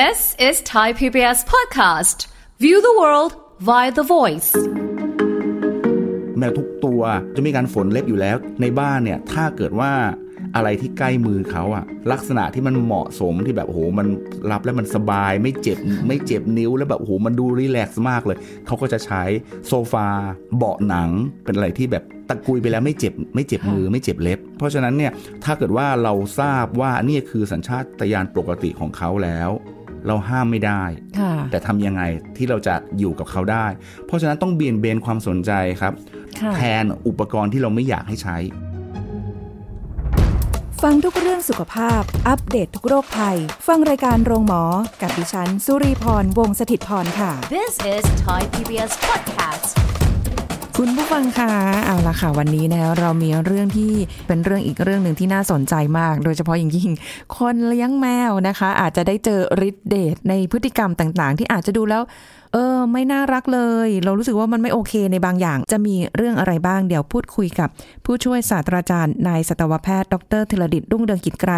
This is Thai PBS podcast. View the world via the voice. แมวทุกตัวจะมีการฝนเล็บอยู่แล้ว ในบ้านเนี่ยถ้าเกิดว่าอะไรที่ใกล้มือเขาอะลักษณะที่มันเหมาะสมที่แบบโอ้โหมันรับแล้วมันสบายไม่เจ็บไม่เจ็บนิ้วแล้วแบบโอ้โหมันดูรีแลกซ์มากเลย เขาก็จะใช้โซฟาเบาะหนังเป็นอะไรที่แบบตะกุยไปแล้วไม่เจ็บไม่เจ็บมือไม่เจ็บเล็บ เพราะฉะนั้นเนี่ยถ้าเกิดว่าเราทราบว่านี่คือสัญชาตญาณปกติของเขาแล้ว เราห้ามไม่ได้ค่ะแต่ทำยังไงที่เราจะอยู่กับเขาได้ เพราะฉะนั้นต้องเบี่ยงเบนความสนใจครับค่ะแทนอุปกรณ์ที่เราไม่อยากให้ใช้ ฟังทุกเรื่องสุขภาพ อัปเดตททุกโรคภัย ฟังรายการโรงหมอ กับดิฉัน สุรีพร วงศิตพรค่ะ This is Thai PBS podcast. คุณผู้ฟังคะเอาละค่ะ วันนี้นะเรามีเรื่องที่เป็นเรื่องอีกเรื่องหนึ่งที่น่าสนใจมาก โดยเฉพาะอย่างยิ่ง คนเลี้ยงแมวนะคะ อาจจะได้เจอฤทธิ์เดชในพฤติกรรมต่างๆ ที่อาจจะดูแล้ว เออ ไม่น่ารักเลย เรารู้สึกว่ามันไม่โอเคในบางอย่าง จะมีเรื่องอะไรบ้างเดี๋ยวพูดคุยกับ ผู้ช่วยศาสตราจารย์นายสัตวแพทย์ ดรธีรดิตรุ่งเรืองกิจไกร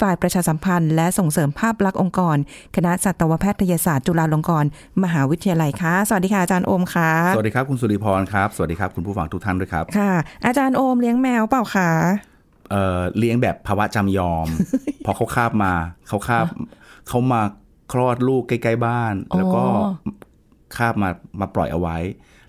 ฝ่ายประชาสัมพันธ์ และส่งเสริมภาพลักษณ์องค์กร คณะสัตวแพทยศาสตร์จุฬาลงกรณ์มหาวิทยาลัยค่ะ สวัสดีค่ะอาจารย์โอมค่ะ สวัสดีครับคุณสุริพรครับ สวัสดีครับคุณผู้ฟังทุกท่านด้วยครับ ค่ะ อาจารย์โอมเลี้ยงแมวเปล่าคะเอ่อเลี้ยงแบบภาวะจำยอม พอเขาคาบมาเขาคาบเขามาคลอดลูกใกล้ ๆ บ้าน แล้วก็ คาบมามาปล่อยเอาไว้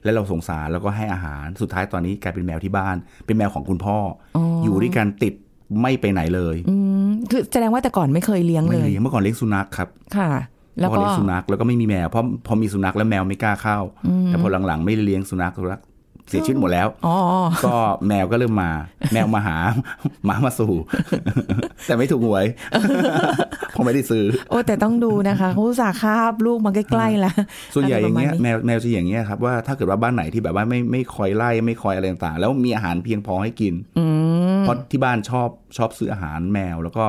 แล้วเราสงสารแล้วก็ให้อาหารสุดท้ายตอนนี้กลายเป็นแมวที่บ้าน เป็นแมวของคุณพ่อออยู่ด้วยกันติดไม่ไปไหนเลยอืมคือแสดงว่าแต่ก่อนไม่เคยเลี้ยงไม่เลยเลี้ยงเมื่อก่อนเลี้ยงสุนัขครับ ค่ะ แล้วเมื่อก่อนก็เลี้ยงสุนัขแล้วก็ไม่มีแมวเพราะพอมีสุนัขแล้วแมวไม่กล้าเข้า แต่พอหลังๆ ไม่ได้เลี้ยงสุนัขสุนัข เสียชีวิตหมดแล้วอ๋อก็แมวก็เริ่มมา แมวมาหาหมามาสู่ แต่ไม่ถูกหวยเพราะไม่ได้ซื้อ โอ้แต่ต้องดูนะคะเขาอุตส่าห์คาบลูกมาใกล้ๆแล้วส่วนใหญ่อย่างเงี้ยะไรประมณแมวแมวจะอย่างเงี้ยครับว่าถ้าเกิดว่าบ้านไหนที่แบบว่าไม่ไม่คอยไล่ไม่คอยอะไรต่างๆ แล้วมีอาหารเพียงพอให้กินเพราะที่บ้านชอบชอบซื้ออาหารแมวแล้วก็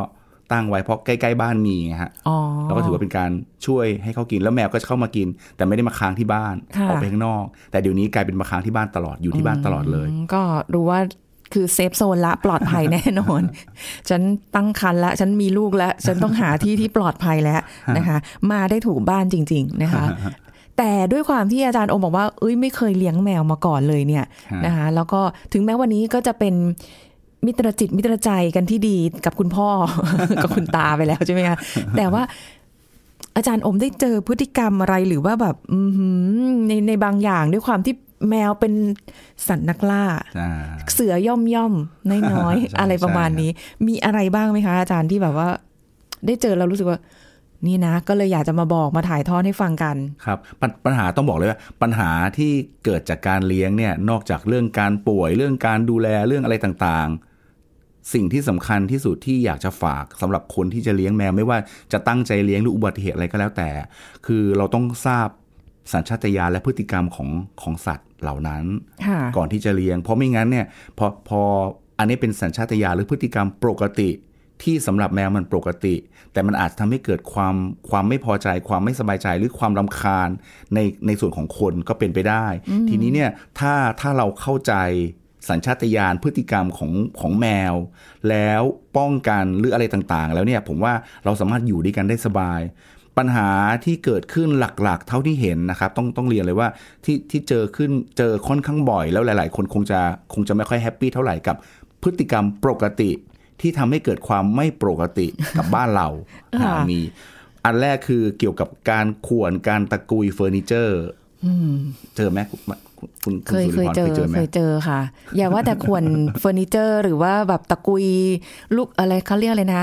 ตั้งไว้เพราะใกล้ๆบ้านมีไงฮะอ๋อเราก็ถือว่าเป็นการช่วยให้เขากินแล้วแมวก็จะเข้ามากิน แต่ไม่ได้มาค้างที่บ้านค่ะออกไปข้างนอก แต่เดี๋ยวนี้กลายเป็นมาค้างที่บ้านตลอดอยู่ที่บ้านตลอดเลยอืมก็รู้ว่าคือเซฟโซนละปลอดภัยแน่นอน ฉันตั้งครรภ์ละ ฉันมีลูกแล้ว ฉันต้องหาที่ที่ปลอดภัยแล้วนะคะ มาได้ถูกบ้านจริง ๆ นะคะ แต่ด้วยความที่อาจารย์โอมบอกว่าเอ้ยไม่เคยเลี้ยงแมวมาก่อนเลยเนี่ยฮะนะคะ แล้วก็ถึงแม้วันนี้ก็จะเป็น มิตรจิตมิตรใจกันที่ดีกับคุณพ่อ กับคุณตาไปแล้วใช่ไหมคะแต่ว่าอาจารย์อมได้เจอพฤติกรรมอะไรหรือว่าแบบอือหือในในบางอย่างด้วยความที่แมวเป็นสัตว์นักล่าอ่าเสือย่อมย่อมน้อยน้อยใช่อะไรประมาณนี้ มีอะไรบ้างไหมคะ อาจารย์ที่แบบว่า ได้เจอแล้วรู้สึกว่า นี่นะ ก็เลยอยากจะมาบอกมาถ่ายทอดให้ฟังกัน ครับปญปัญหาต้องบอกเลยว่า ปัญหาที่เกิดจากการเลี้ยงเนี่ย นอกจากเรื่องการป่วยเรื่องการดูแลเรื่องอะไรต่างๆ สิ่งที่สำคัญที่สุดที่อยากจะฝากสำหรับคนที่จะเลี้ยงแมว ไม่ว่าจะตั้งใจเลี้ยงหรืออุบัติเหตุอะไรก็แล้วแต่ คือเราต้องทราบสัญชาตญาณและพฤติกรรมของของสัตว์เหล่านั้นค่ะก่อนที่จะเลี้ยง เพราะไม่งั้นเนี่ยพอพออันนี้เป็นสัญชาตญาณหรือพฤติกรรมปกติที่สำหรับแมวมันปกติ แต่มันอาจทำให้เกิดความความไม่พอใจความไม่สบายใจหรือความรำคาญในในส่วนของคนก็เป็นไปได้ ทีนี้เนี่ยถ้าถ้าเราเข้าใจ สัญชาตญาณพฤติกรรมของของแมว แล้วป้องกันหรืออะไรต่างๆ แล้วเนี่ยผมว่าเราสามารถอยู่ด้วยกันได้สบาย ปัญหาที่เกิดขึ้นหลักๆ เท่าที่เห็นนะครับ ต้องต้องเรียนเลยว่าที่ที่เจอขึ้นเจอค่อนข้างบ่อย แล้วหลาย ๆ คนคงจะคงจะไม่ค่อยแฮปปี้เท่าไหร่กับพฤติกรรมปกติที่ทำให้เกิดความไม่ปกติกับบ้านเราค่ะอ่ามีอันแรกคือเกี่ยวกับการข่วนการตะกุยเฟอร์นิเจอร์เจอไหม คุณคุณเคคุณยสุเคริยพรเจอเคยเจอไหมเคยเจอค่ะ อย่าว่าแต่ควรเฟอร์นิเจอร์ หรือว่าแบบตะกุยลูกอะไรเขาเรียกอะไรนะ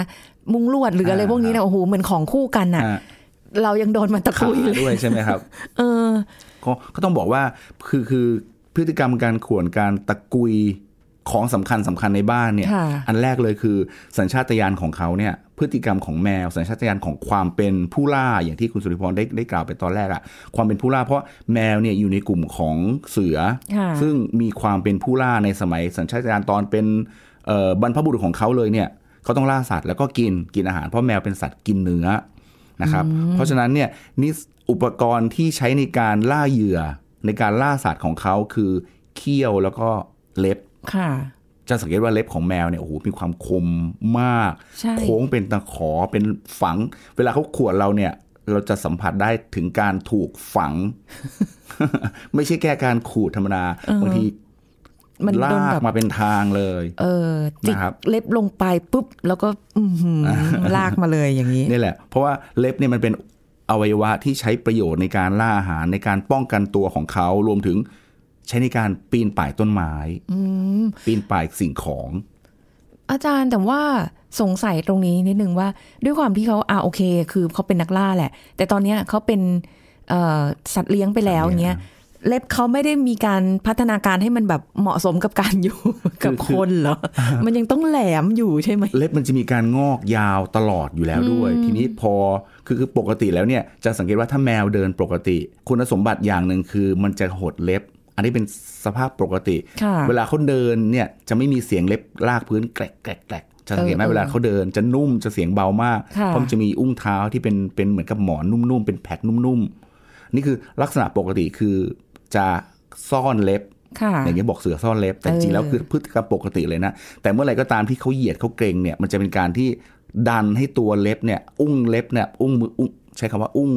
มุงลวดหรืออะไรอ่าพวกนี้นะโอ้โหเหมือนของคู่กันน่ะอ่าเรายังโดนมันตะขากุยเลยด้วยใช่ไหมครับ เออ ก็ก็ต้องบอกว่าคือคือพฤติกรรมการข่วนการตะกุย ของสำคัญสำคัญในบ้านเนี่ยค่ะอันแรกเลยคือสัญชาตญาณของเขาเนี่ยพฤติกรรมของแมว สัญชาตญาณของความเป็นผู้ล่าอย่างที่คุณสุริพรได้ได้กล่าวไปตอนแรกอะความเป็นผู้ล่าเพราะแมวเนี่ยอยู่ในกลุ่มของเสือค่ะซึ่งมีความเป็นผู้ล่าในสมัย สัญชาตญาณตอนเป็นเอ่อบรรพบุรุษของเขาเลยเนี่ยเขาต้องล่าสัตว์แล้วก็กินกินอาหารเพราะแมวเป็นสัตว์กินเนื้อนะครับเพราะฉะนั้นเนี่ยนี่อุปกรณ์ที่ใช้ในการล่าเหยื่อในการล่าสัตว์ของเขาคือเขี้ยวแล้วก็เล็บ ค่ะจะสังเกตว่าเล็บของแมวเนี่ยโอ้โหมีความคมมากใช่โค้งเป็นตะขอเป็นฝัง เวลาเขาขวนเราเนี่ย เราจะสัมผัสได้ถึงการถูกฝัง ไม่ใช่แค่การขูดธรรมดาบางทีมันโดนลากแบบมาเป็นทางเลย เออจิกนะครับเล็บลงไปปุ๊บ แล้วก็อื้อหือลากมาเลยอย่างนี้นี่แหละ เพราะว่าเล็บเนี่ยมันเป็นอวัยวะที่ใช้ประโยชน์ในการล่าอาหารในการป้องกันตัวของเขารวมถึงใช้ในการปีนป่ายต้นไม้ปีนป่ายสิ่งของ อาจารย์แต่ว่าสงสัยตรงนี้นิดนึงว่า ด้วยความที่เขาอ่าโอเค คือเขาเป็นนักล่าแหละ แต่ตอนเนี้ยเขาเป็นเอ่อสัตว์เลี้ยงไปแล้วสัตว์เลี้ยงเงี้ยเล็บเขาไม่ได้มีการพัฒนาการให้มันแบบเหมาะสมกับการอยู่กับคนเหรอ มันยังต้องแหลมอยู่ใช่ไหม เล็บมันจะมีการงอกยาวตลอดอยู่แล้วด้วย ทีนี้พอคือคือปกติแล้วเนี่ยจะสังเกตว่าถ้าแมวเดินปกติ คุณสมบัติอย่างหนึ่งคือมันจะหดเล็บ อันนี้เป็นสภาพปกติค่ะเวลาเขาเดินเนี่ยจะไม่มีเสียงเล็บลากพื้นแกรกแกรกแกรกจะสังเกตไหมเออเวลาเขาเดินจะนุ่มจะเสียงเบามากค่ะเพราะมันจะมีอุ้งเท้าที่เป็นเป็นเหมือนกับหมอนนุ่มๆเป็นแพดนุ่มๆนี่คือลักษณะปกติคือจะซ่อนเล็บค่ะอย่างนี้ยบอกเสือซ่อนเล็บ แต่จริงๆแล้วเออคือพฤติกรรมปกติเลยนะ แต่เมื่อไหร่ก็ตามที่เขาเหยียดเขาเกรงเนี่ยมันจะเป็นการที่ดันให้ตัวเล็บเนี่ย อุ้งเล็บเนี่ย อุ้งมืออุ้งใช้คำว่าอุ้ง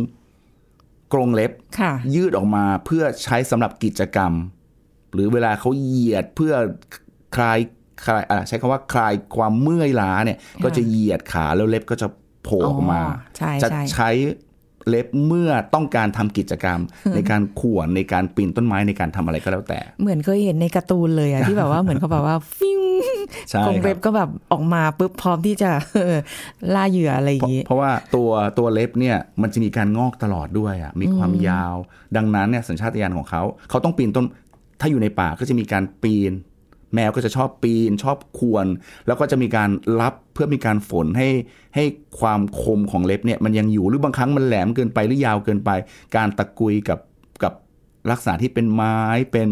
กรงเล็บค่ะยืดออกมาเพื่อใช้สำหรับกิจกรรม หรือเวลาเขาเหยียดเพื่อคลายคลายอะใช้คำว่าคลายความเมื่อยล้าเนี่ย ก็จะเหยียดขาแล้วเล็บก็จะโผล่ออกมาอ๋อใช่จะใช่ใช้ เล็บเมื่อต้องการทำกิจกรรม ในการข่วนในการปีนต้นไม้ในการทำอะไรก็แล้วแต่ เหมือนเคยเห็นในการ์ตูนเลยอะที่แบบว่าเหมือนเขาแบบว่าฟิงใช่กรงคเล็รับบก็แบบออกมาปุ๊บพร้อมที่จะล่าเหยื่ออะไรอเพย่างราะนี้ เพราะว่าตัวตัวเล็บเนี่ยมันจะมีการงอกตลอดด้วยอะมีความยาว ดังนั้นเนี่ยสัญชาตญาณของเขา เขาต้องปีนต้นถ้าอยู่ในป่าก็จะมีการปีน แมวก็จะชอบปีนชอบควรแล้วก็จะมีการรับเพื่อมีการฝนให้ให้ความคมของเล็บเนี่ยมันยังอยู่หรือบางครั้งมันแหลมเกินไปหรือยาวเกินไป การตะกุยกับกับลักษณะที่เป็นไม้เป็น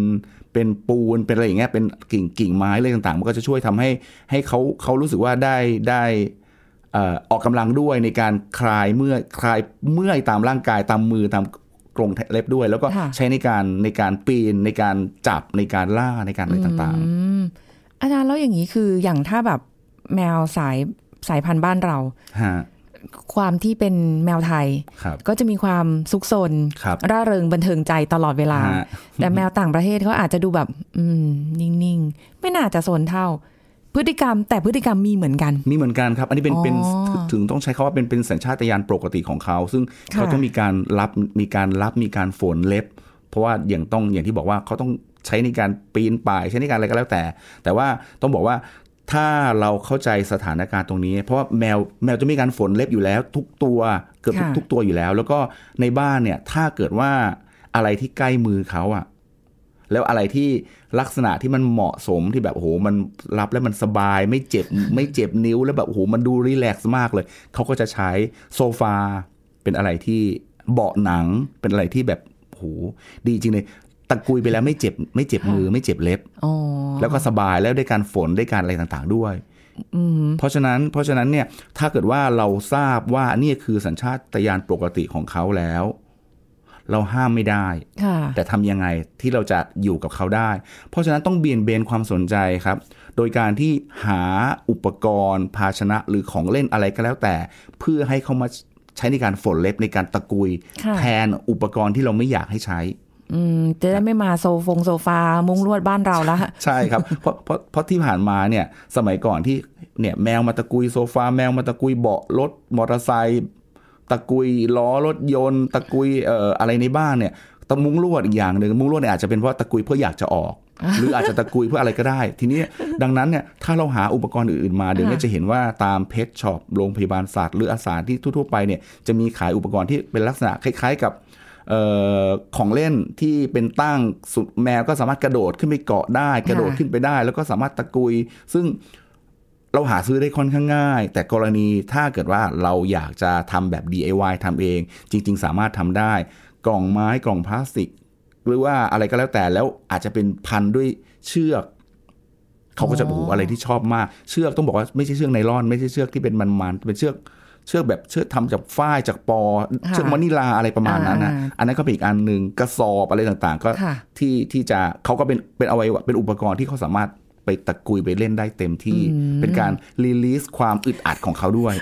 เป็นปูนเป็นอะไรอย่างเงี้ยเป็นกิ่งกิ่งไม้อะไรต่างๆ มันก็จะช่วยทำให้ให้เขาเขารู้สึกว่าได้ได้ออออกกำลังด้วยในการคลายเมื่อยคลายเมื่อยตามร่างกายตามมือตาม กรงเล็บด้วย แล้วก็ค่ะใช้ในการในการปีนในการจับในการล่าในการอะไรต่างอืมอาจารย์แล้วอย่างนี้คืออย่างถ้าแบบแมวสายสายพันธุ์บ้านเราๆฮะความที่เป็นแมวไทยครับก็จะมีความซุกซนครับร่าเริงบันเทิงใจตลอดเวลาฮะแต่แมวต่างประเทศเขาอาจจะดูแบบ อืม นิ่ง ๆ ไม่น่าจะสนเท่า พฤติกรรมแต่พฤติกรรมมีเหมือนกัน มีเหมือนกันครับ อันนี้เป็นอ๋อเป็นถึงถึงต้องใช้คาว่าเป็นเป็นสัญชาตญาณปกติของเขา ซึ่งค่ะเขาต้องมีการรับมีการรับมีการฝนเล็บ เพราะว่าอย่างต้องอย่างที่บอกว่าเขาต้องใช้ในการปีนป่ายใช้ในการอะไรก็แล้วแต่ แต่ว่าต้องบอกว่าถ้าเราเข้าใจสถานการณ์ตรงนี้ เพราะว่าแมวแมวจะมีการฝนเล็บอยู่แล้ว ทุกตัวเกือบทุกค่ะทุกตัวอยู่แล้ว แล้วก็ในบ้านเนี่ยถ้าเกิดว่าอะไรที่ใกล้มือเขาอะ แล้วอะไรที่ลักษณะที่มันเหมาะสมที่แบบโอ้โหมันรับแล้วมันสบายไม่เจ็บไม่เจ็บนิ้วแล้วแบบโอ้โหมันดูรีแลกซ์มากเลย เขาก็จะใช้โซฟาเป็นอะไรที่เบาะหนังเป็นอะไรที่แบบโอ้โหดีจริงเลยตะกุยไปแล้วไม่เจ็บไม่เจ็บมือไม่เจ็บเล็บอ๋อแล้วก็สบายแล้วได้การฝนได้การอะไรต่างๆด้วยเพราะฉะนั้นเพราะฉะนั้นเนี่ยถ้าเกิดว่าเราทราบว่านี่คือสัญชาตญาณปกติของเขาแล้ว เราห้ามไม่ได้ค่ะแต่ทำยังไงที่เราจะอยู่กับเขาได้ เพราะฉะนั้นต้องเบี่ยงเบนความสนใจครับ โดยการที่หาอุปกรณ์ ภาชนะหรือของเล่นอะไรก็แล้วแต่ เพื่อให้เขามาใช้ในการฝนเล็บในการตะกุยค่ะแทนอุปกรณ์ที่เราไม่อยากให้ใช้อืมจะได้ไม่มาโซฟงโซฟา มุ้งลวดบ้านเราละใช่ครับเพราะเพราะเพราะที่ผ่านมาเนี่ยสมัยก่อนที่เนี่ยแมวมาตะกุยโซฟาแมวมาตะกุยเบาะรถมอเตอร์ไซค์ ตะกุยล้อรถยนต์ ตะกุยเอ่ออะไรในบ้านเนี่ยตะมุ้งลวดอีกอย่างหนึ่งมุ้งลวดเนี่ยอาจจะเป็นเพราะตะกุยเพื่ออยากจะออก หรืออาจจะตะกุยเพื่ออะไรก็ได้ ทีนี้ดังนั้นเนี่ยถ้าเราหาอุปกรณ์อื่นๆมาเดี๋ยวนี้จะเห็นว่าตามเพชช็อปโรงพยาบาลสัตว์หรืออาสาที่ทั่วๆไปเนี่ยจะมีขายอุปกรณ์ที่เป็นลักษณะคล้ายๆกับเอ่อของเล่นที่เป็นตั้งสุดแมวก็สามารถกระโดดขึ้นไปเกาะได้ กระโดดขึ้นไปได้ แล้วก็สามารถตะกุย ซึ่ง เราหาซื้อได้ค่อนข้างง่าย แต่กรณีถ้าเกิดว่าเราอยากจะทำแบบ DIY ทำเอง จริง ๆ สามารถทำได้ กล่องไม้กล่องพลาสติก หรือว่าอะไรก็แล้วแต่แล้วอาจจะเป็นพันด้วยเชือกเขาก็จะอ๋อโอ้โหอะไรที่ชอบมาก เชือกต้องบอกว่าไม่ใช่เชือกไนลอน ไม่ใช่เชือกที่เป็นมันๆเป็นเชือกเชือกแบบเชือกทำจากฝ้ายจากปอค่ะเชือกมะนิลาอะไรประมาณนั้นนะอ่าอันนั้นก็เป็นอีกอันหนึ่งกระสอบอะไรต่างๆ ก็ค่ะที่ที่จะเขาก็เป็นเป็นเอาไว้เป็นอุปกรณ์ที่เขาสามารถ ไปตะกุยไปเล่นได้เต็มที่ เป็นการรีลีสความอึดอัดของเขาด้วย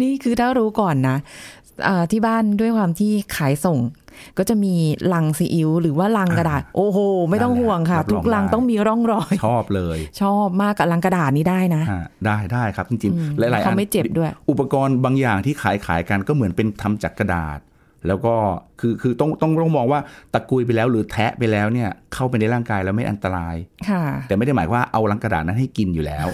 นี่คือถ้ารู้ก่อนนะเอ่อที่บ้านด้วยความที่ขายส่ง ก็จะมีลังซีอิ๊วหรือว่าลังกระดาษ โอ้โห ไม่ต้องห่วงค่ะรับรองทุกลังได้ต้องมีร่องรอย ชอบเลย ชอบมากกับลังกระดาษนี้ได้นะฮะได้ได้ครับจริงอืมๆหลายๆเขาอันไม่เจ็บด้วย อุปกรณ์บางอย่างที่ขายขายกันก็เหมือนเป็นทำจากกระดาษ แล้วก็ คือคือต้องต้องต้องมองว่าตะกุยไปแล้วหรือแทะไปแล้วเนี่ยเข้าไปในร่างกายแล้วไม่อันตรายค่ะแต่ไม่ได้หมายว่าเอาลังกระดาษนั้นให้กินอยู่แล้ว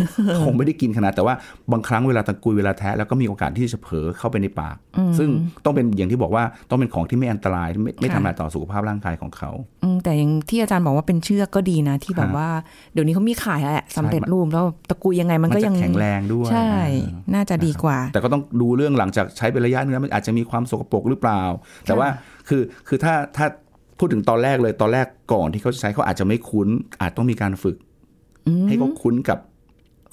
คงไม่ได้กินขนาดแต่ว่าบางครั้งเวลาตะกุยเวลาแทะแล้วก็มีโอกาสที่จะเผลอเข้าไปในปาก ซึ่งต้องเป็นอย่างที่บอกว่าต้องเป็นของที่ไม่อันตรายไม่ไม่ค่ะทำลายต่อสุขภาพร่างกายของเขาอืมแต่อย่างที่อาจารย์บอกว่าเป็นเชือกก็ดีนะ ที่แบบฮะว่าเดี๋ยวนี้เขามีขายแหละสำเร็จใช่รูปแล้วตะกุยยังไงมันก็จะยังแข็งแรงด้วยใช่อ่าน่าจะดีกว่า แต่ก็ต้องดูเรื่องหลังจากใช้เป็นระยะนึงแล้วมันอาจจะมีความสกปรกหรือเปล่า แต่ว่า คือคือถ้าถ้าพูดถึงตอนแรกเลยตอนแรกก่อนที่เขาจะใช้เขาอาจจะไม่คุ้น อาจต้องมีการฝึกอืมให้เขาคุ้นกับ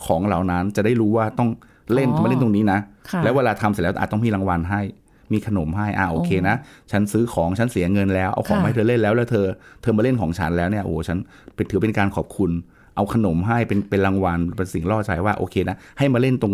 ของเหล่านั้นจะได้รู้ว่าต้องเล่นอ๋อมาเล่นตรงนี้นะค่ะแล้วเวลาทำเสร็จแล้วอาจต้องมีรางวัลให้ มีขนมให้อ่าโอเคนะ ฉันซื้อของฉันเสียเงินแล้ว เอาของค่ะมาให้เธอเล่นแล้วแล้วเธอเธอมาเล่นของฉันแล้วเนี่ยโอ้ฉันเป็นถือเป็นการขอบคุณ เอาขนมให้เป็นเป็นรางวัลเป็นสิ่งล่อใจว่าโอเคนะ ให้มาเล่นตรง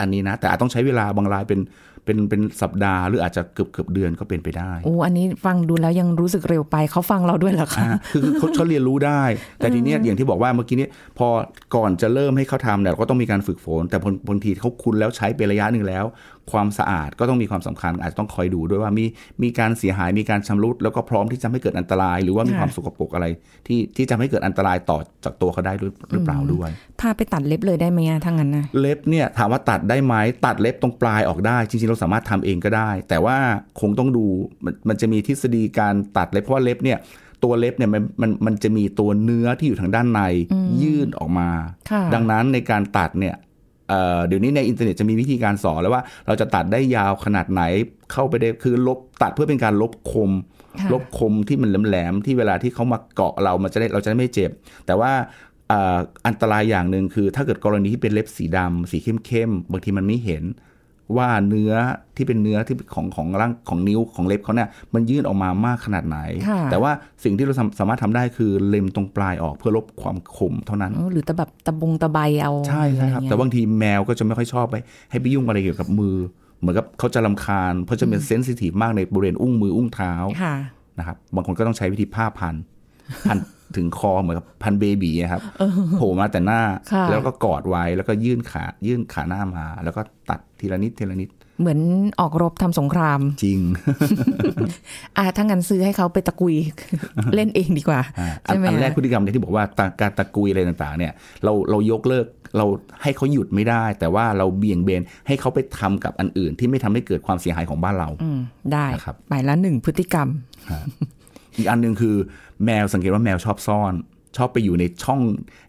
อันนี้นะ แต่อาจต้องใช้เวลาบางรายเป็น เป็นเป็นสัปดาห์หรืออาจจะเกือบเกือบเดือนก็เป็นไปได้โอ้อันนี้ฟังดูแล้วยังรู้สึกเร็วไปเขาฟังเราด้วยเหรอคะอ่าคือคือเขาเขาเรียนรู้ได้ แต่ทีเนี้ยอย่างที่บอกว่าเมื่อกี้เนี้พอก่อนจะเริ่มให้เขาทำเนี่ยก็ต้องมีการฝึกฝน แต่บางบางทีเขาคุ้นแล้วใช้เป็นระยะหนึ่งแล้ว ความสะอาดก็ต้องมีความสำคัญ อาจจะต้องคอยดูด้วยว่ามีมีการเสียหายมีการชำรุด แล้วก็พร้อมที่จะไม่เกิดอันตราย หรือว่ามีค่ะความสกปรกอะไร ที่ที่จะไม่เกิดอันตรายต่อจากตัวเขาได้หรือหรือเปล่าด้วยพาไปตัดเล็บเลยได้ไหมอะถ้างั้นนะเล็บเนี่ยถามว่าตัดได้ไหมตัดเล็บตรงปลายออกได้ จริงๆเราสามารถทำเองก็ได้ แต่ว่าคงต้องดูมันมันจะมีทฤษฎีการตัดเล็บเพราะว่าเล็บเนี่ยตัวเล็บเนี่ยมันมันมันจะมีตัวเนื้อที่อยู่ทางด้านในยื่นออกมาค่ะดังนั้นในการตัดเนี่ย เอ่อเดี๋ยวนี้ในอินเทอร์เน็ตจะมีวิธีการสอนแล้วว่าเราจะตัดได้ยาวขนาดไหนเข้าไปได้คือลบตัดเพื่อเป็นการลบคมค่ะลบคมที่มันแหลมๆที่เวลาที่เขามาเกาะเรามันจะได้เราจะได้ไม่เจ็บ แต่ว่าเอ่ออันตรายอย่างหนึ่งคือ ถ้าเกิดกรณีที่เป็นเล็บสีดำสีเข้มๆบางทีมันไม่เห็น ว่าเนื้อที่เป็นเนื้อที่ของของร่างของนิ้วของเล็บเขาเนี่ยมันยื่นออกมามากขนาดไหนค่ะแต่ว่าสิ่งที่เราสามสามารถทำได้คือเล็มตรงปลายออกเพื่อลบความคมเท่านั้นเออหรือแต่แบบตะบงตะไบเอา ใช่ใช่ครับอะไเงี้ยแต่บางทีแมวก็จะไม่ค่อยชอบไปให้ไปยุ่งอะไรเกี่ยวกับมือ เหมือนกับเขาจะลำคาญ เพราะจะเป็นเซนซิทีฟมากในบริเวณอุ้งมืออุ้งเท้าค่ะนะครับบางคนก็ต้องใช้วิธีผ้าพันพัน ถึงคอเหมือนกับพันเบบีอะครับโผล่มาแต่หน้าค่ะแล้วก็กอดไว้แล้วก็ยื่นขายื่นขาหน้ามา แล้วก็ตัดทีละนิดทีละนิด เหมือนออกรบทำสงคราม จริง อะถ้างั้นซื้อให้เขาไปตะกุยเล่นเองดีกว่าอ่าอันใช่ไหมอันแรกคะพฤติกรรมเนี่ยที่บอกว่าตาการตะกุยอะไรต่างๆ เนี่ย เราเรายกเลิกเราให้เขาหยุดไม่ได้ แต่ว่าเราเบี่ยงเบนให้เขาไปทำกับอันอื่น ที่ไม่ทำให้เกิดความเสียหายของบ้านเราอืมได้นะครับไปละหนึ่งพฤติกรรมอีกอันหนึ่งคือ แมวสังเกตว่าแมวชอบซ่อน ชอบไปอยู่ในช่อง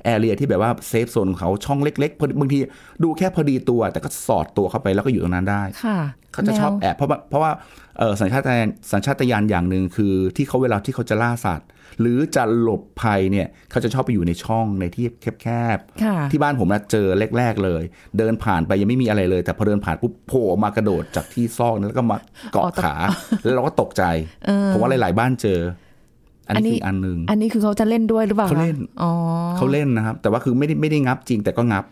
area ที่แบบว่า safe zone ของเขาช่องเล็กๆพอดีบางทีดูแค่พอดีตัว แต่ก็สอดตัวเข้าไปแล้วก็อยู่ตรงนั้นได้ค่ะเขาจะชอบแมวแอบเพราะว่าเพราะว่าเอ่อสัญชาตญาณสัญชาตญาณอย่างหนึ่งคือที่เขาเวลาที่เขาจะล่าสัตว์หรือจะหลบภัยเนี่ยเขาจะชอบไปอยู่ในช่องในที่แคบค่ะๆที่บ้านผมนะเจอแรก ๆ เลย เดินผ่านไปยังไม่มีอะไรเลย แต่พอเดินผ่านปุ๊บโผล่ออกมากระโดดจากที่ซอกนั้นแล้วก็มาเกาะขา แล้วเราก็ตกใจผมว่าหลาย ๆ บ้านเจอ อันอันนี้นี้คืออันหนึ่งอันนี้คือเขาจะเล่นด้วยหรือเปล่าคะเขาเล่นอ๋อเขาเล่นนะครับ แต่ว่าคือไม่ได้ไม่ได้งับจริง แต่ก็งับ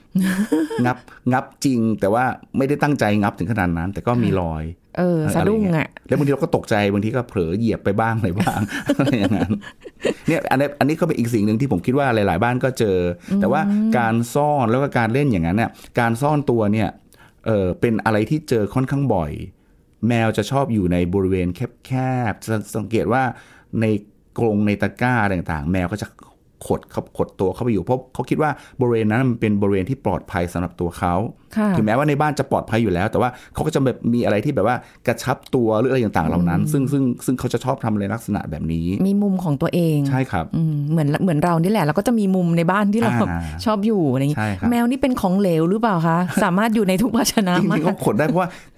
งับงับจริง แต่ว่าไม่ได้ตั้งใจงับถึงขนาดนั้น แต่ก็มีรอย เออสะดุ้งไรเยอะแล้วบางทีเราก็ตกใจบางทีก็เผลอเหยียบไปบ้างอะไรบ้างอะไรอย่างนั้นเนี่ยอันนี้อันนี้ก็เป็นอีกสิ่งหนึ่งที่ผมคิดว่าหลาย ๆ บ้านก็เจออแต่ว่าการซ่อนแล้วก็การเล่นอย่างนั้นเนี่ยการซ่อนตัวเนี่ยเออเป็นอะไรที่เจอค่อนข้างบ่อย แมวจะชอบอยู่ในบริเวณแคบๆจะสังเกตว่าใน กรงในตะกร้าอะไรต่างๆ แมวก็จะขดเขาขดตัวเข้าไปอยู่เพราะเขาคิดว่าบริเวณนั้นมันเป็นบริเวณที่ปลอดภัยสำหรับตัวเขาค่ะถึงแม้ว่าในบ้านจะปลอดภัยอยู่แล้ว แต่ว่าเขาก็จะแบบมีอะไรที่แบบว่ากระชับตัวหรืออะไรต่างๆเหล่านั้น ซึ่งซึ่งซึ่งเขาจะชอบทำอะไรลักษณะแบบนี้ มีมุมของตัวเองใช่ครับอืมเหมือนเหมือนเรานี่แหละเราก็จะมีมุมในบ้านที่เราอ่าชอบอยู่อะไรอย่างงี้ใช่ครับแมวนี่เป็นของเหลวหรือเปล่าคะสามารถอยู่ในทุกภาชนะจมาริงๆกเขาขดได้เพราะว่าเอ่อ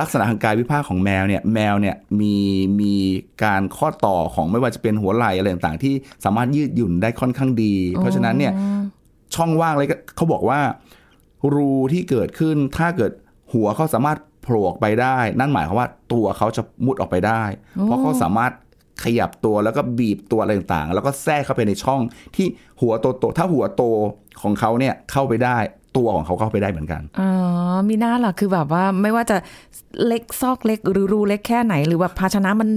ลักษณะทางกายวิภาคของแมวเนี่ยแมวเนี่ยมีมีการข้อต่อของไม่ว่าจะเป็นหัวไหล่อะไรต่างๆ ที่สามารถยืดหยุ่นได้ค่อนข้างดี เพราะฉะนั้นเนี่ยช่องว่างเลยก็เขาบอกว่า รูที่เกิดขึ้นถ้าเกิดหัวเขาสามารถโผล่ออกไปได้ นั่นหมายความว่าตัวเขาจะมุดออกไปได้ เพราะเขาสามารถขยับตัวแล้วก็บีบตัวอะไรต่างๆ แล้วก็แทรกเข้าไปในช่องที่หัวโตๆถ้าหัวโตของเขาเนี่ยเข้าไปได้ ตัวของเขาเข้าไปได้เหมือนกัน อ๋อ มีหน้าล่ะ คือแบบว่าไม่ว่าจะเล็กซอกเล็กหรือรูเล็กแค่ไหน หรือแบบภาชนะมัน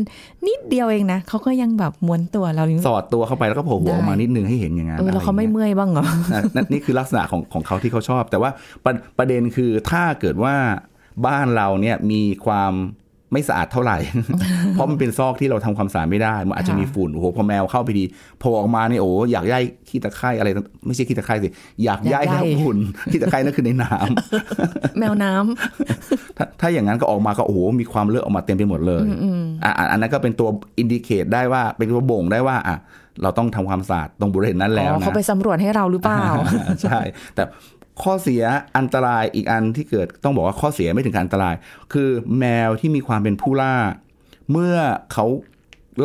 นิดเดียวเองนะเขาก็ยังแบบม้วนตัวเรายังสอดตัวเข้าไปแล้วก็โผล่หัวออกมานิดนึงให้เห็นอย่างนั้นเออแล้วเขาไม่อะไรอย่างงี้ยเมื่อยบ้างเหรออะนั่นนี่คือลักษณะของของเขาที่เขาชอบ แต่ว่าประประเด็นคือถ้าเกิดว่าบ้านเราเนี่ยมีความ ไม่สะอาดเท่าไหร่ เพราะมันเป็นซอกที่เราทำความสะอาดไม่ได้ มันอาจจะค่ะมีฝุ่นโอ้โหพอแมวเข้าไปดีโผล่ออกมาเนี่ยโอ้อยากย่ายขี้ตะไคร่อะไร ไม่ใช่ขี้ตะไคร่สิอยากย่ายน้ำฝุ่นขี้ตะไคร่นั่นคือในน้ำแมวน้ำถ้าถ้าอย่างนั้นก็ออกมาก็โอ้โหมีความเลอะออกมาเต็มไปหมดเลยอะอะอันนั้นก็เป็นตัวอินดิเคตได้ว่าเป็นตัวบ่งได้ว่าอะเราต้องทำความสะอาดตรงบริเวณนั้นแล้วอ๋อนะเขาไปสำรวจให้เราหรือเปล่า ใช่ แต่ ข้อเสียอันตรายอีกอันที่เกิดต้องบอกว่าข้อเสียไม่ถึงกับอันตราย คือแมวที่มีความเป็นผู้ล่า เมื่อเขา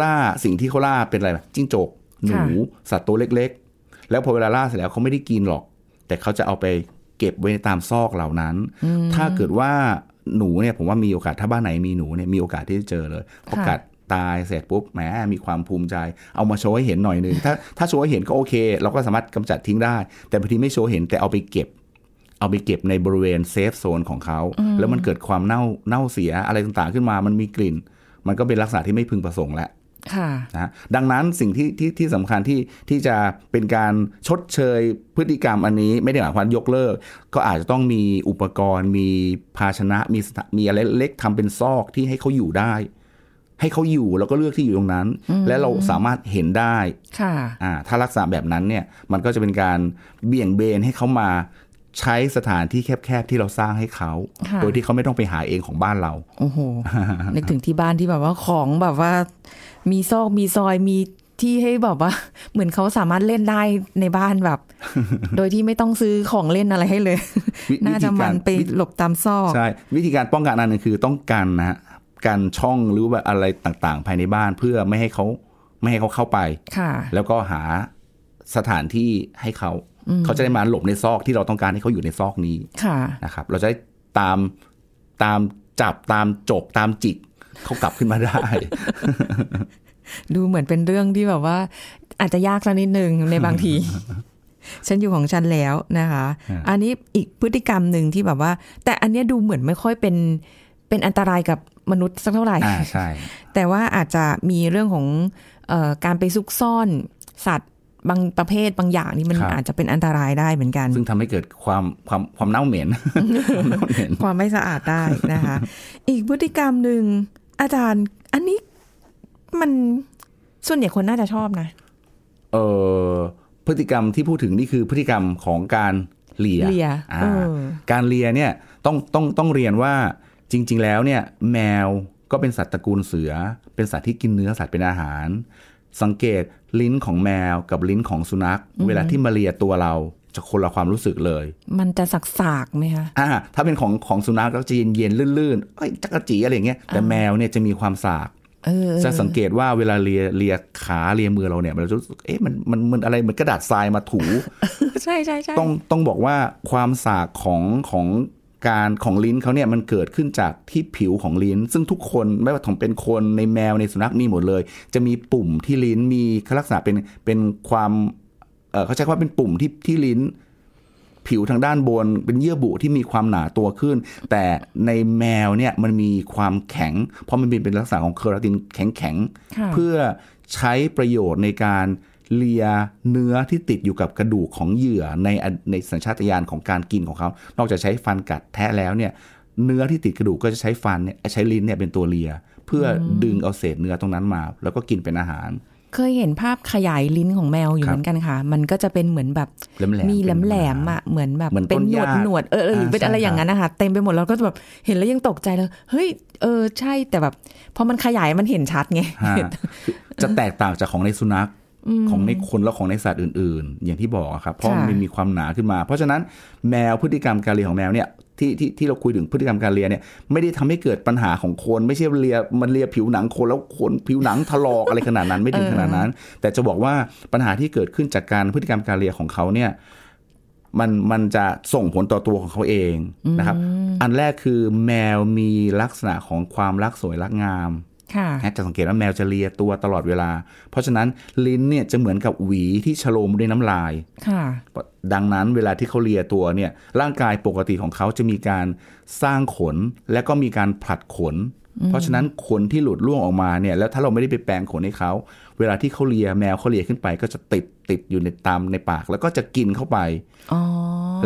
ล่าสิ่งที่เขาล่าเป็นอะไรจิ้งจก หนู สัตว์ตัวเล็กๆ แล้วพอเวลาล่าเสร็จแล้วเขาไม่ได้กินหรอก แต่เขาจะเอาไปเก็บไว้ในตามซอกเหล่านั้น ถ้าเกิดว่าหนูเนี่ยผมว่ามีโอกาสถ้าบ้านไหนมีหนูเนี่ยมีโอกาสที่จะเจอเลยพอกัดตายเสร็จปุ๊บแหมมีความภูมิใจ เอามาโชว์ให้เห็นหน่อยหนึงถ้าถ้าโชว์ให้เห็นก็โอเค เราก็สามารถกำจัดทิ้งได้ แต่บางทีไม่โชว์เห็นแต่เอาไปเก็บ เอาไปเก็บในบริเวณเซฟโซนของเขา แล้วมันเกิดความเน่าเน่าเสียอะไรต่างๆขึ้นมา มันมีกลิ่น มันก็เป็นลักษณะที่ไม่พึงประสงค์แล้วค่ะนะดังนั้นสิ่งที่ที่ที่สำคัญที่ที่จะเป็นการชดเชยพฤติกรรมอันนี้ไม่ได้หมายความว่ายกเลิก ก็อาจจะต้องมีอุปกรณ์ มีภาชนะมีสถามีอะไรเล็กทำเป็นซอกที่ให้เขาอยู่ได้ ให้เขาอยู่แล้วก็เลือกที่อยู่ตรงนั้น และเราสามารถเห็นได้ค่ะอ่าถ้าลักษณะแบบนั้นเนี่ยมันก็จะเป็นการเบี่ยงเบนให้เขามา ใช้สถานที่แคบๆที่เราสร้างให้เขาค่ะโดยที่เขาไม่ต้องไปหาเองของบ้านเรา โอ้โห นึกถึงที่บ้านที่แบบว่าของแบบว่า มีซอกมีซอยมีที่ให้แบบว่า เหมือนเขาสามารถเล่นได้ในบ้านแบบ โดยที่ไม่ต้องซื้อของเล่นอะไรให้เลยวิน่าจะมันไปวิธีการหลบตามซอก ใช่ วิธีการป้องกันอันหนึงคือต้องกันนะฮะกันช่องหรือว่าอะไรต่างๆ ภายในบ้านเพื่อไม่ให้เขาไม่ให้เขาเข้าไป ค่ะ แล้วก็หาสถานที่ให้เขา เขาจะได้มาหลบในซอกที่เราต้องการให้เขาอยู่ในซอกนี้ค่ะนะครับ เราจะได้ตามตามจับตามจกตามจิกเขากลับขึ้นมาได้ ดูเหมือนเป็นเรื่องที่แบบว่า อาจจะยากสักนิดนึงในบางทีฉันอยู่ของฉันแล้วนะคะฮะอันนี้อีกพฤติกรรมหนึ่งที่แบบว่า แต่อันเนี้ยดูเหมือนไม่ค่อยเป็นเป็นอันตรายกับมนุษย์สักเท่าไหร่อ่าใช่ แต่ว่าอาจจะมีเรื่องของเออการไปซุกซ่อนสัตว์ บางประเภทบางอย่างนี่มันครับอาจจะเป็นอันตรายได้เหมือนกัน ซึ่งทำให้เกิดความความความเน่าเหม็นความเน่าเหม็น ความไม่สะอาดได้นะคะ อีกพฤติกรรมหนึ่งอาจารย์ อันนี้มันส่วนใหญ่คนน่าจะชอบนะ เออพฤติกรรมที่พูดถึงนี่คือพฤติกรรมของการเลียเลียอ่าเออการเลียเนี่ยต้องต้องต้องเรียนว่าจริง ๆ แล้วเนี่ย แมวก็เป็นสัตว์ตระกูลเสือ เป็นสัตว์ที่กินเนื้อสัตว์เป็นอาหาร สังเกตลิ้นของแมวกับลิ้นของสุนัข เวลาที่มาเลียตัวเราจะคนละความรู้สึกเลย มันจะสักสากๆไหมคะ อ่า ถ้าเป็นของของสุนัขก็จะเย็นเย็นๆลื่นๆเอ้ยจักรจีอะไรอย่างเงี้ย แต่แมวเนี่ยจะมีความสากเออจะสังเกตว่าเวลาเลียเลียขาเลียมือเราเนี่ยมันจะรู้สึกเอ๊ะมันมันมันอะไรเหมือนกระดาษทรายมาถู ใช่ใช่ใช่ต้องต้องบอกว่าความสากของของ การของลิ้นเขาเนี่ยมันเกิดขึ้นจากที่ผิวของลิ้น ซึ่งทุกคนไม่ว่าของเป็นคนในแมวในสุนัขมีหมดเลย จะมีปุ่มที่ลิ้นมีลักษณะเป็นเป็นความเออเขาใช้คำว่าเป็นปุ่มที่ที่ลิ้น ผิวทางด้านบนเป็นเยื่อบุที่มีความหนาตัวขึ้น แต่ในแมวเนี่ยมันมีความแข็ง เพราะมันเป็นเป็นลักษณะของเคอราตินแข็งแข็งๆค่ะเพื่อใช้ประโยชน์ในการเลียเนื้อที่ติดอยู่กับกระดูกของเหยื่อในอในสัญชาตญาณของการกินของเขา นอกจากใช้ฟันกัดแทะแล้วเนี่ยเนื้อที่ติดกระดูกก็จะใช้ฟันเนี่ยใช้ลิ้นเนี่ยเป็นตัวเลีย เพื่อดึงเอาเศษเนื้อตรงนั้นมา แล้วก็กินเป็นอาหาร เคยเห็นภาพขยายลิ้นของแมวอยู่ครับเหมือนกันค่ะ มันก็จะเป็นเหมือนแบบแหลมๆมีแหลมแหลมเป็นๆอะเหมือนแบบเหมือนเป็นต้นหนวดหญ้าหนวดเออเออหรือเป็นอ่าอะไรใช่อย่างนั้นนะคะเต็มไปหมดเราก็จะแบบเห็นแล้วยังตกใจเลยเฮ้ยเออใช่แต่แบบพอมันขยายมันเห็นชัดไงฮะคือจะแตกต่างจากของในสุนัข ของในคนและของในสัตว์อื่น ๆ อย่างที่บอกอะครับเพราะค่ะมันมีความหนาขึ้นมา เพราะฉะนั้นแมวพฤติกรรมการเลียของแมวเนี่ยที่ที่ที่เราคุยถึงพฤติกรรมการเลียเนี่ยไม่ได้ทำให้เกิดปัญหาของคนไม่ใช่เลียมันเลียผิวหนังคนแล้วขนผิวหนังถลอกอะไรขนาดนั้นไม่ถึงขนาดนั้น แต่จะบอกว่าปัญหาที่เกิดขึ้นจากการพฤติกรรมการเลียของเขาเนี่ยมันมันจะส่งผลต่อตัวของเขาเองนะครับ อันแรกคือแมวมีลักษณะของความรักสวยรักงามค่ะ นะจะสังเกตว่าแมวจะเลียตัวตลอดเวลา เพราะฉะนั้นลิ้นเนี่ยจะเหมือนกับหวีที่ฉโลมด้วยน้ำลายค่ะดังนั้นเวลาที่เขาเลียตัวเนี่ยร่างกายปกติของเขาจะมีการสร้างขนและก็มีการผลัดขน เพราะฉะนั้นขนที่หลุดร่วงออกมาเนี่ยแล้วถ้าเราไม่ได้ไปแปรงขนให้เขา เวลาที่เขาเลียแมวเขาเลียขึ้นไปก็จะติดติดอยู่ในตามในปาก แล้วก็จะกินเข้าไปอ๋อ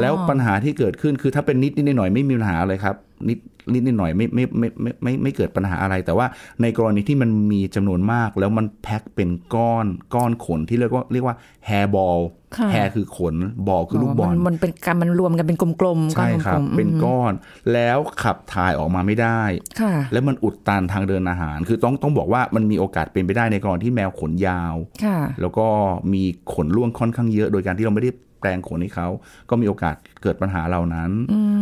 แล้วปัญหาที่เกิดขึ้นคือถ้าเป็นนิดนิดหน่อยๆไม่มีปัญหาเลยครับ นิดนิดนิดหน่อยไม่ไม่ไม่ไม่ไม่ไม่เกิดปัญหาอะไร แต่ว่าในกรณีที่มันมีจำนวนมาก แล้วมันแพ็คเป็นก้อนก้อนขนที่เรียกว่าเรียกว่าแฮร์บอลค่ะแฮร์คือขนบอลคือลูกบอลมันมันเป็นการมันรวมกันเป็นกลมๆก้อนใช่ครักบลมๆเป็นอืมก้อนแล้วขับถ่ายออกมาไม่ได้ค่ะแล้วมันอุดตันทางเดินอาหาร คือต้องต้องบอกว่ามันมีโอกาสเป็นไปได้ในกรณีที่แมวขนยาวค่ะแล้วก็มีขนร่วงค่อนข้างเยอะ โดยการที่เราไม่ได้ แปรงขนให้เขาก็มีโอกาสเกิดปัญหาเหล่านั้น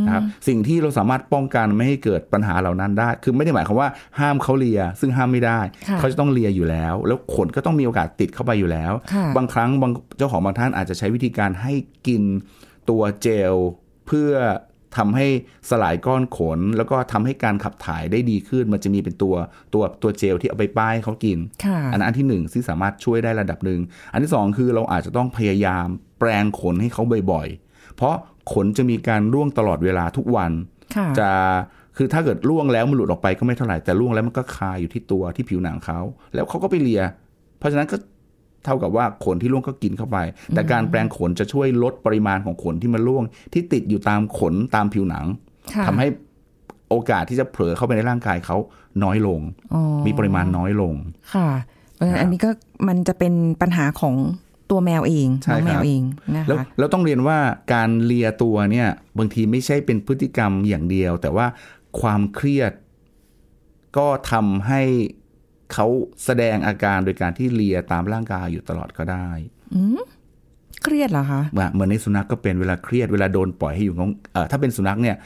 นะครับสิ่งที่เราสามารถป้องกันไม่ให้เกิดปัญหาเหล่านั้นได้ คือไม่ได้หมายความว่าห้ามเขาเลีย ซึ่งห้ามไม่ได้ค่ะเขาจะต้องเลียอยู่แล้ว แล้วขนก็ต้องมีโอกาสติดเข้าไปอยู่แล้วค่ะบางครั้งบางเจ้าของบางท่านอาจจะใช้วิธีการให้กินตัวเจลเพื่อ ทำให้สลายก้อนขน แล้วก็ทำให้การขับถ่ายได้ดีขึ้น มันจะมีเป็นตัวตัวตัวเจลที่เอาไปป้ายให้เขากินค่ะอันนั้นอันที่หนึ่งที่สามารถช่วยได้ระดับหนึ่ง อันที่สองคือเราอาจจะต้องพยายามแปรงขนให้เขาบ่อยๆ เพราะขนจะมีการร่วงตลอดเวลาทุกวันค่ะจะคือถ้าเกิดร่วงแล้วมันหลุดออกไปก็ไม่เท่าไหร่แต่ร่วงแล้วมันก็คาอยู่ที่ตัวที่ผิวหนังเขาแล้วเขาก็ไปเลีย เพราะฉะนั้นก็ เท่ากับว่าขนที่ร่วงก็กินเข้าไป แต่การแปรงขนจะช่วยลดปริมาณของขนที่มันร่วง ที่ติดอยู่ตามขนตามผิวหนังค่ะทำให้โอกาสที่จะเผลอเข้าไปในร่างกายเขาน้อยลงอ๋อมีปริมาณน้อยลงค่ะเพราะฉะนั้นอันนี้ก็มันจะเป็นปัญหาของตัวแมวเองใช่น้องแมครัวบเองนะแล้วคะแล้วต้องเรียนว่าการเลียตัวเนี่ยบางทีไม่ใช่เป็นพฤติกรรมอย่างเดียว แต่ว่าความเครียดก็ทำให้ เขาแสดงอาการโดยการที่เลียตามร่างกายอยู่ตลอดก็ได้เครียดเหรอคะว่าเหมือนในสุนัขก็เป็นเวลาเครียดเวลาโดนปล่อยให้อยู่เงาเอ่อถ้าเป็นสุนัขเนี่ย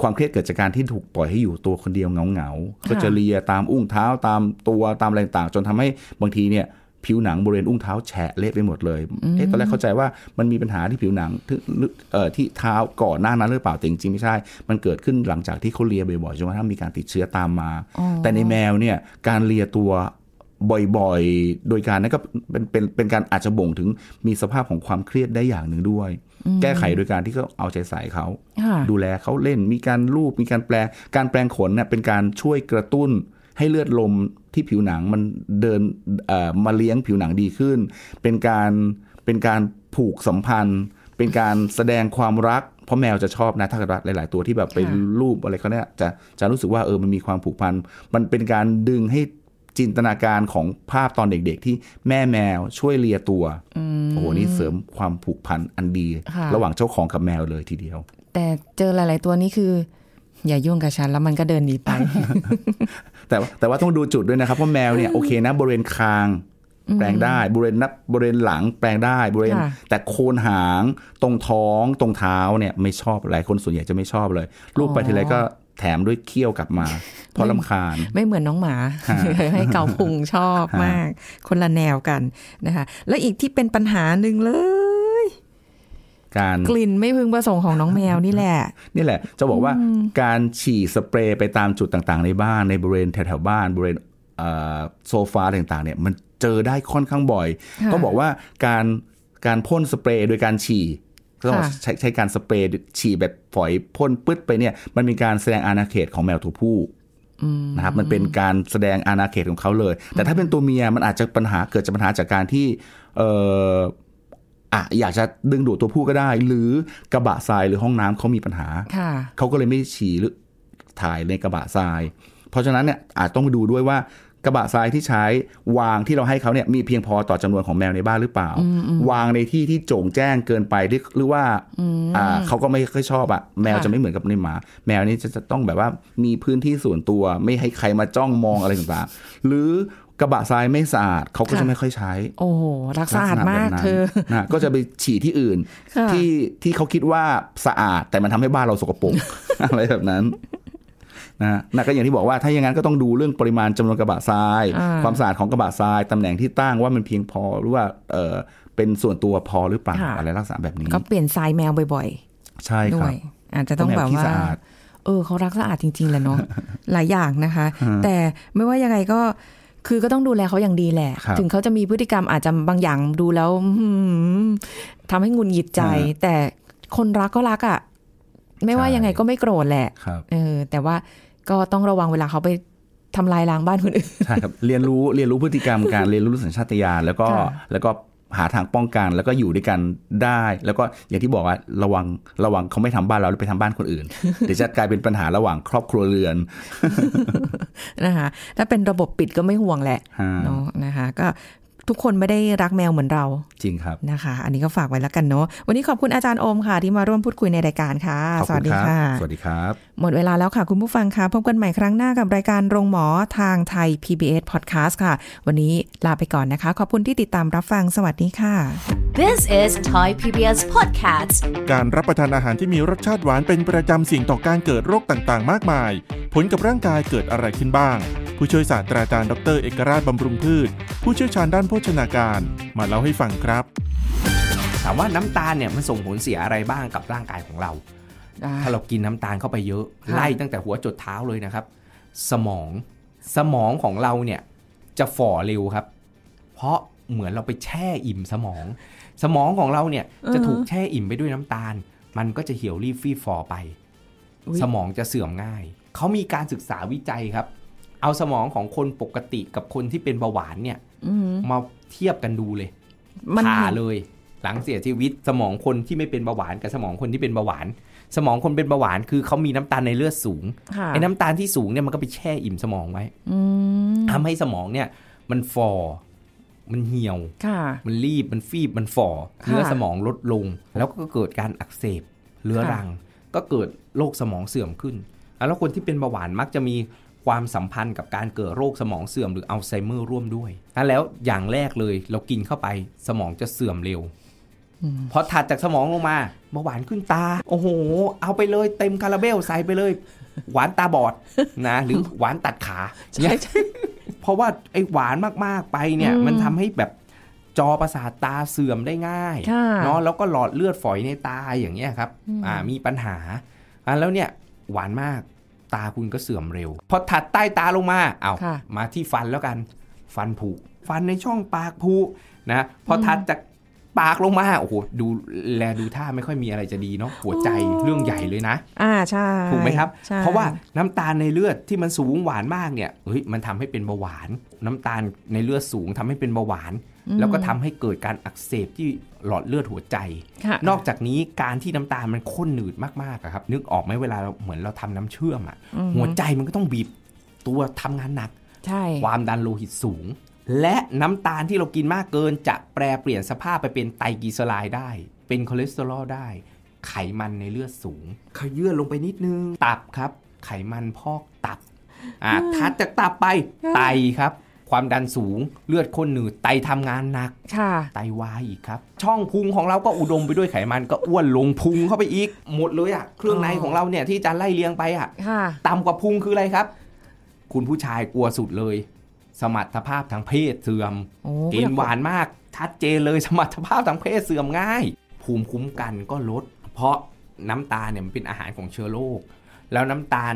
ความเครียดเกิดจากการที่ถูกปล่อยให้อยู่ตัวคนเดียวเงาเงาๆก็จะเลียตามอุ้งเท้าตามตัวตามอะไรต่างๆจนทำให้บางทีเนี่ย ผิวหนังบริเวณอุ้งเท้าแฉะเละไปหมดเลยเอ๊ะตอนแรกเข้าใจว่ามันมีปัญหาที่ผิวหนังที่เอ่อที่เท้าก่อนหน้านั้นหรือเปล่าแต่จริงๆไม่ใช่ มันเกิดขึ้นหลังจากที่เขาเลียบ่อยๆจนกระทั่งมีการติดเชื้อตามมา แต่ในแมวเนี่ยการเลียตัวบ่อยๆ โดยการนั้นก็เป็นเป็นเป็นการอาจจะบ่งถึงมีสภาพของความเครียดได้อย่างหนึ่งด้วย แก้ไขโดยการที่เขาเอาใจใส่เขาค่ะดูแลเขาเล่นมีการลูบมีการแปลงการแปลงขนเนี่ยเป็นการช่วยกระตุ้นให้เลือดลม ที่ผิวหนังมันเดินเอ่อมาเลี้ยงผิวหนังดีขึ้น เป็นการเป็นการผูกสัมพันธ์ เป็นการแสดงความรัก เพราะแมวจะชอบนะถ้าเกิดว่าหลาย ๆ ตัวที่แบบไปค่ะรูปอะไรเขาเนี่ยจะจะรู้สึกว่าเออมันมีความผูกพันมันเป็นการดึงให้จินตนาการของภาพตอนเด็กๆ ที่แม่แมวช่วยเลียตัวโอ้โหนี่เสริมความผูกพันอันดีค่ะระหว่างเจ้าของกับแมวเลยทีเดียว แต่เจอหลาย ๆ ตัวนี้คือ อย่ายุ่งกับฉันแล้วมันก็เดินหนีไป แต่ว่าแต่ว่าต้องดูจุดด้วยนะครับเพราะแมวเนี่ยโอเคนะบริเวณคางแปลงได้บริเวณนับบริเวณหลังแปลงได้บริเวณค่ะแต่โคนหางตรงท้องตรงเท้าเนี่ยไม่ชอบหลายคนส่วนใหญ่จะไม่ชอบเลยรูปไปทีไรก็แถมด้วยเขี้ยวกลับมาเพราะลำคาญ ไม่เหมือนน้องหมาให้เกาพุงชอบมาก คนละแนวกันนะคะ แล้วอีกที่เป็นปัญหาหนึ่งเลย การกลิ่นไม่พึงประสงค์ของน้องแมวนี่แหละ นี่แหละ จะบอกว่าการฉี่สเปรย์ไปตามจุดต่างๆ ในบ้านในบริเวณแถวๆบ้านบริเวณเอ่อโซฟาต่างๆเนี่ยมันเจอได้ค่อนข้างบ่อยค่ะต้องบอกว่าการการพ่นสเปรย์โดยการฉี่ก็ต้องค่ะใช้ใช้การสเปรย์ฉี่แบบฝอยพ่นปึ๊ดไปเนี่ยมันมีการแสดงอาณาเขตของแมวตัวผู้นะครับมันเป็นการแสดงอาณาเขตของเขาเลย แต่ถ้าเป็นตัวเมียมันอาจจะปัญหาเกิดจากปัญหาจากการที่เอออะอยากจะดึงดูดตัวผู้ก็ได้ หรือกระบะทรายหรือห้องน้ำเขามีปัญหาค่ะเขาก็เลยไม่ฉี่หรือถ่ายในกระบะทราย เพราะฉะนั้นเนี่ยอาจต้องดูด้วยว่ากระบะทรายที่ใช้วางที่เราให้เขาเนี่ยมีเพียงพอต่อจำนวนของแมวในบ้านหรือเปล่า วางในที่ที่โจ่งแจ้งเกินไปหรือหรือว่าอ่าเขาก็ไม่ค่อยชอบอะแมวค่ะจะไม่เหมือนกับในหมา แมวนี่จะจะต้องแบบว่ามีพื้นที่ส่วนตัวไม่ให้ใครมาจ้องมองอะไรต่างๆ หรือ กระบะทรายไม่สะอาดเขาก็จะไม่ค่อยใช้ โอ้โหรักสะอาดมากลัษณะแบบนั้นเธอนะก็จะไปฉี่ที่อื่นค่ะที่ที่เขาคิดว่าสะอาด แต่มันทำให้บ้านเราสกปรกอะไรแบบนั้นนะนะก็อย่างที่บอกว่าถ้าอย่างนั้นก็ต้องดูเรื่องปริมาณจำนวนกระบะทรายอ่าความสะอาดของกระบะทรายตำแหน่งที่ตั้งว่ามันเพียงพอหรือว่าเออเป็นส่วนตัวพอหรือเปล่าค่ะอะไรลักษณะแบบนี้ ก็เปลี่ยนทรายแมวบ่อยใช่ๆด้ครัวบยอาจจะต้องเพแบราะบแมวขี้ว่าสะอาดเอออเขารักสะอาดจริงๆแหละเนาะหลายอย่างนะคะ แต่ไม่ว่ายังไงก็ คือก็ต้องดูแลเขาอย่างดีแหละครับถึงเขาจะมีพฤติกรรมอาจจะบางอย่างดูแล้วอื้อหือทำให้หงุนหงิดใจฮะแต่คนรักก็รักอะ่ะ ไม่ว่าใช่ยังไงก็ไม่โกรธแหละครับเออ แต่ว่าก็ต้องระวังเวลาเขาไปทำลายล้างบ้านคนอื่นใช่ครับเรียนรู้เรียนรู้พฤติกรรมการเรียนรู้สัญชาตญาณแล้วก็ค่ะแล้วก็ หาทางป้องกันแล้วก็อยู่ด้วยกันได้ แล้วก็อย่างที่บอกว่าระวังระวังเขาไม่ทำบ้านเราแล้วไปทำบ้านคนอื่น เดี๋ยวจะกลายเป็นปัญหาระหว่างครอบครัวเรือนนะคะถ้าเป็นระบบปิดก็ไม่ห่วงแหละฮะเนาะนะคะ ก็ ทุกคนไม่ได้รักแมวเหมือนเรา จริงครับนะคะ อันนี้ก็ฝากไว้แล้วกันเนาะวันนี้ขอบคุณอาจารย์โอมค่ะ ที่มาร่วมพูดคุยในรายการค่ะขอบสวัคุสณดีครับค่ะ สวัสดีครับ หมดเวลาแล้วค่ะ คุณผู้ฟังค่ะพบกันใหม่ครั้งหน้ากับรายการโรงหมอทางไทย PBS Podcast ค่ะ วันนี้ลาไปก่อนนะคะ ขอบคุณที่ติดตามรับฟังสวัสดีค่ะ This is Thai PBS Podcast การรับประทานอาหารที่มีรสชาติหวานเป็นประจำเสี่ยงต่อการเกิดโรคต่างๆ มากมาย ผลกับร่างกายเกิดอะไรขึ้นบ้าง ผู้ช่วยศาสตราจารย์ดรเอกราชบำรุงพืช ผู้เชี่ยวชาญด้านโภชนาการ มาเล่าให้ฟังครับ ถามว่าน้ำตาลเนี่ยมันส่งผลเสียอะไรบ้างกับร่างกายของเรา ถ้าเรากินน้ำตาลเข้าไปเยอะค่ะไล่ตั้งแต่หัวจดเท้าเลยนะครับ สมองสมองของเราเนี่ยจะฝ่อเร็วครับ เพราะเหมือนเราไปแช่อิ่มสมอง สมองของเราเนี่ยจะถูกแช่อิ่มไปด้วยน้ำตาล มันก็จะเหี่ยวลีบฟีบฝ่อไปอุ๊ยสมองจะเสื่อมง่าย เขามีการศึกษาวิจัยครับ เอาสมองของคนปกติกับคนที่เป็นเบาหวานเนี่ยอืมมาเทียบกันดูเลยมันผ่าเลย หลังเสียชีวิตสมองคนที่ไม่เป็นเบาหวานกับสมองคนที่เป็นเบาหวาน สมองคนเป็นเบาหวานคือเขามีน้ำตาลในเลือดสูงค่ะไอ้น้ำตาลที่สูงเนี่ยมันก็ไปแช่อิ่มสมองไว้อืมทำให้สมองเนี่ย มันฝ่อมันเหี่ยวค่ะมันลีบ มันฟีบ มันฝ่อค่ะเนื้อสมองลดลง แล้วก็เกิดการอักเสบเรื้อค่ะรัง ก็เกิดโรคสมองเสื่อมขึ้น แล้วคนที่เป็นเบาหวานมักจะมี ความสัมพันธ์กับการเกิดโรคสมองเสื่อมหรืออัลไซเมอร์ร่วมด้วยแล้วอย่างแรกเลยเรากินเข้าไปสมองจะเสื่อมเร็วพอถัดจากสมองลงมาเบาหวานขึ้นตา โอ้โห เอาไปเลยเต็มคาราเบลใส่ไปเลย หวานตาบอดนะ หรือหวานตัดขาใช่เนี่ยใช่เพราะว่าไอ้หวานมากๆไปเนี่ยอืมมันทำให้แบบจอประสาทตาเสื่อมได้ง่ายค่ะเนาะแล้วก็หลอดเลือดฝอยในตาอย่างเงี้ยครับ อ่ามีปัญหาอ่าแล้วเนี่ยหวานมาก ตาคุณก็เสื่อมเร็ว พอถัดใต้ตาลงมา เอาค่ะมาที่ฟันแล้วกัน ฟันผุ ฟันในช่องปากผุนะ พอถัดจากปากลงมา โอ้โห ดูแลดูท่าไม่ค่อยมีอะไรจะดีเนาะ หัวใจเรื่องใหญ่เลยนะ อ่า ใช่ ถูกไหมครับใช่เพราะว่าน้ำตาลในเลือดที่มันสูงหวานมากเนี่ย เฮ้ย มันทำให้เป็นเบาหวาน น้ำตาลในเลือดสูงทำให้เป็นเบาหวาน แล้วก็ทำให้เกิดการอักเสบที่หลอดเลือดหัวใจค่ะนอกจากนี้การที่น้ำตาลมันข้นหนืดมากๆอะครับ นึกออกไหมเวลาเราเหมือนเราทำน้ำเชื่อมอะหัวใจมันก็ต้องบีบตัวทำงานหนักใช่ความดันโลหิตสูง และน้ำตาลที่เรากินมากเกินจะแปรเปลี่ยนสภาพไปเป็นไตรกลีเซอไรด์ได้ เป็นคอเลสเตอรอลได้ ไขมันในเลือดสูงเขยื้อนลงไปนิดนึง ตับครับ ไขมันพอกตับอ่าถัดจากตับไปไตครับ ความดันสูงเลือดข้นหนืดไตทำงานหนักค่ะไตวายอีกครับ ช่องพุงของเราก็อุดมไปด้วยไขมันก็อ้วนลงพุงเข้าไปอีก หมดเลยอะเครื่องในของเราเนี่ยที่อาจะไล่เลียงไปอะค่ะต่ำกว่าพุงคืออะไรครับ คุณผู้ชายกลัวสุดเลย สมรรถภาพทางเพศเสื่อมโอ้กินหวานมากชัดเจนเลยสมรรถภาพทางเพศเสื่อมง่าย ภูมิคุ้มกันก็ลด เพราะน้ำตาลเนี่ยมันเป็นอาหารของเชื้อโรคแล้วน้ำตาล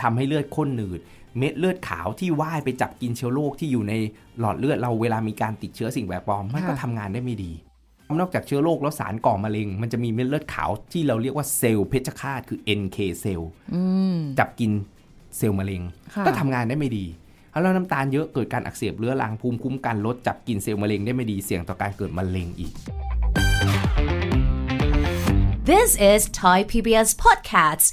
ทำให้เลือดข้นหนืด เม็ดเลือดขาวที่ว่ายไปจับกินเชื้อโรคที่อยู่ในหลอดเลือดเราเวลามีการติดเชื้อสิ่งแปลกปลอมมันก็ทำงานได้ไม่ดีนอกจากเชื้อโรคแล้วสารก่อมะเร็ง มันจะมีเม็ดเลือดขาวที่เราเรียกว่าเซลล์เพชฌฆาตคือ NK เซลล์อืมจับกินเซลล์มะเร็งค่ะก็ทำงานได้ไม่ดีแล้วน้ำตาลเยอะเกิดการอักเสบเรื้อรังภูมิคุ้มกันลดจับกินเซลล์มะเร็งได้ไม่ดีเสี่ยงต่อการเกิดมะเร็งอีก This is Thai PBS Podcast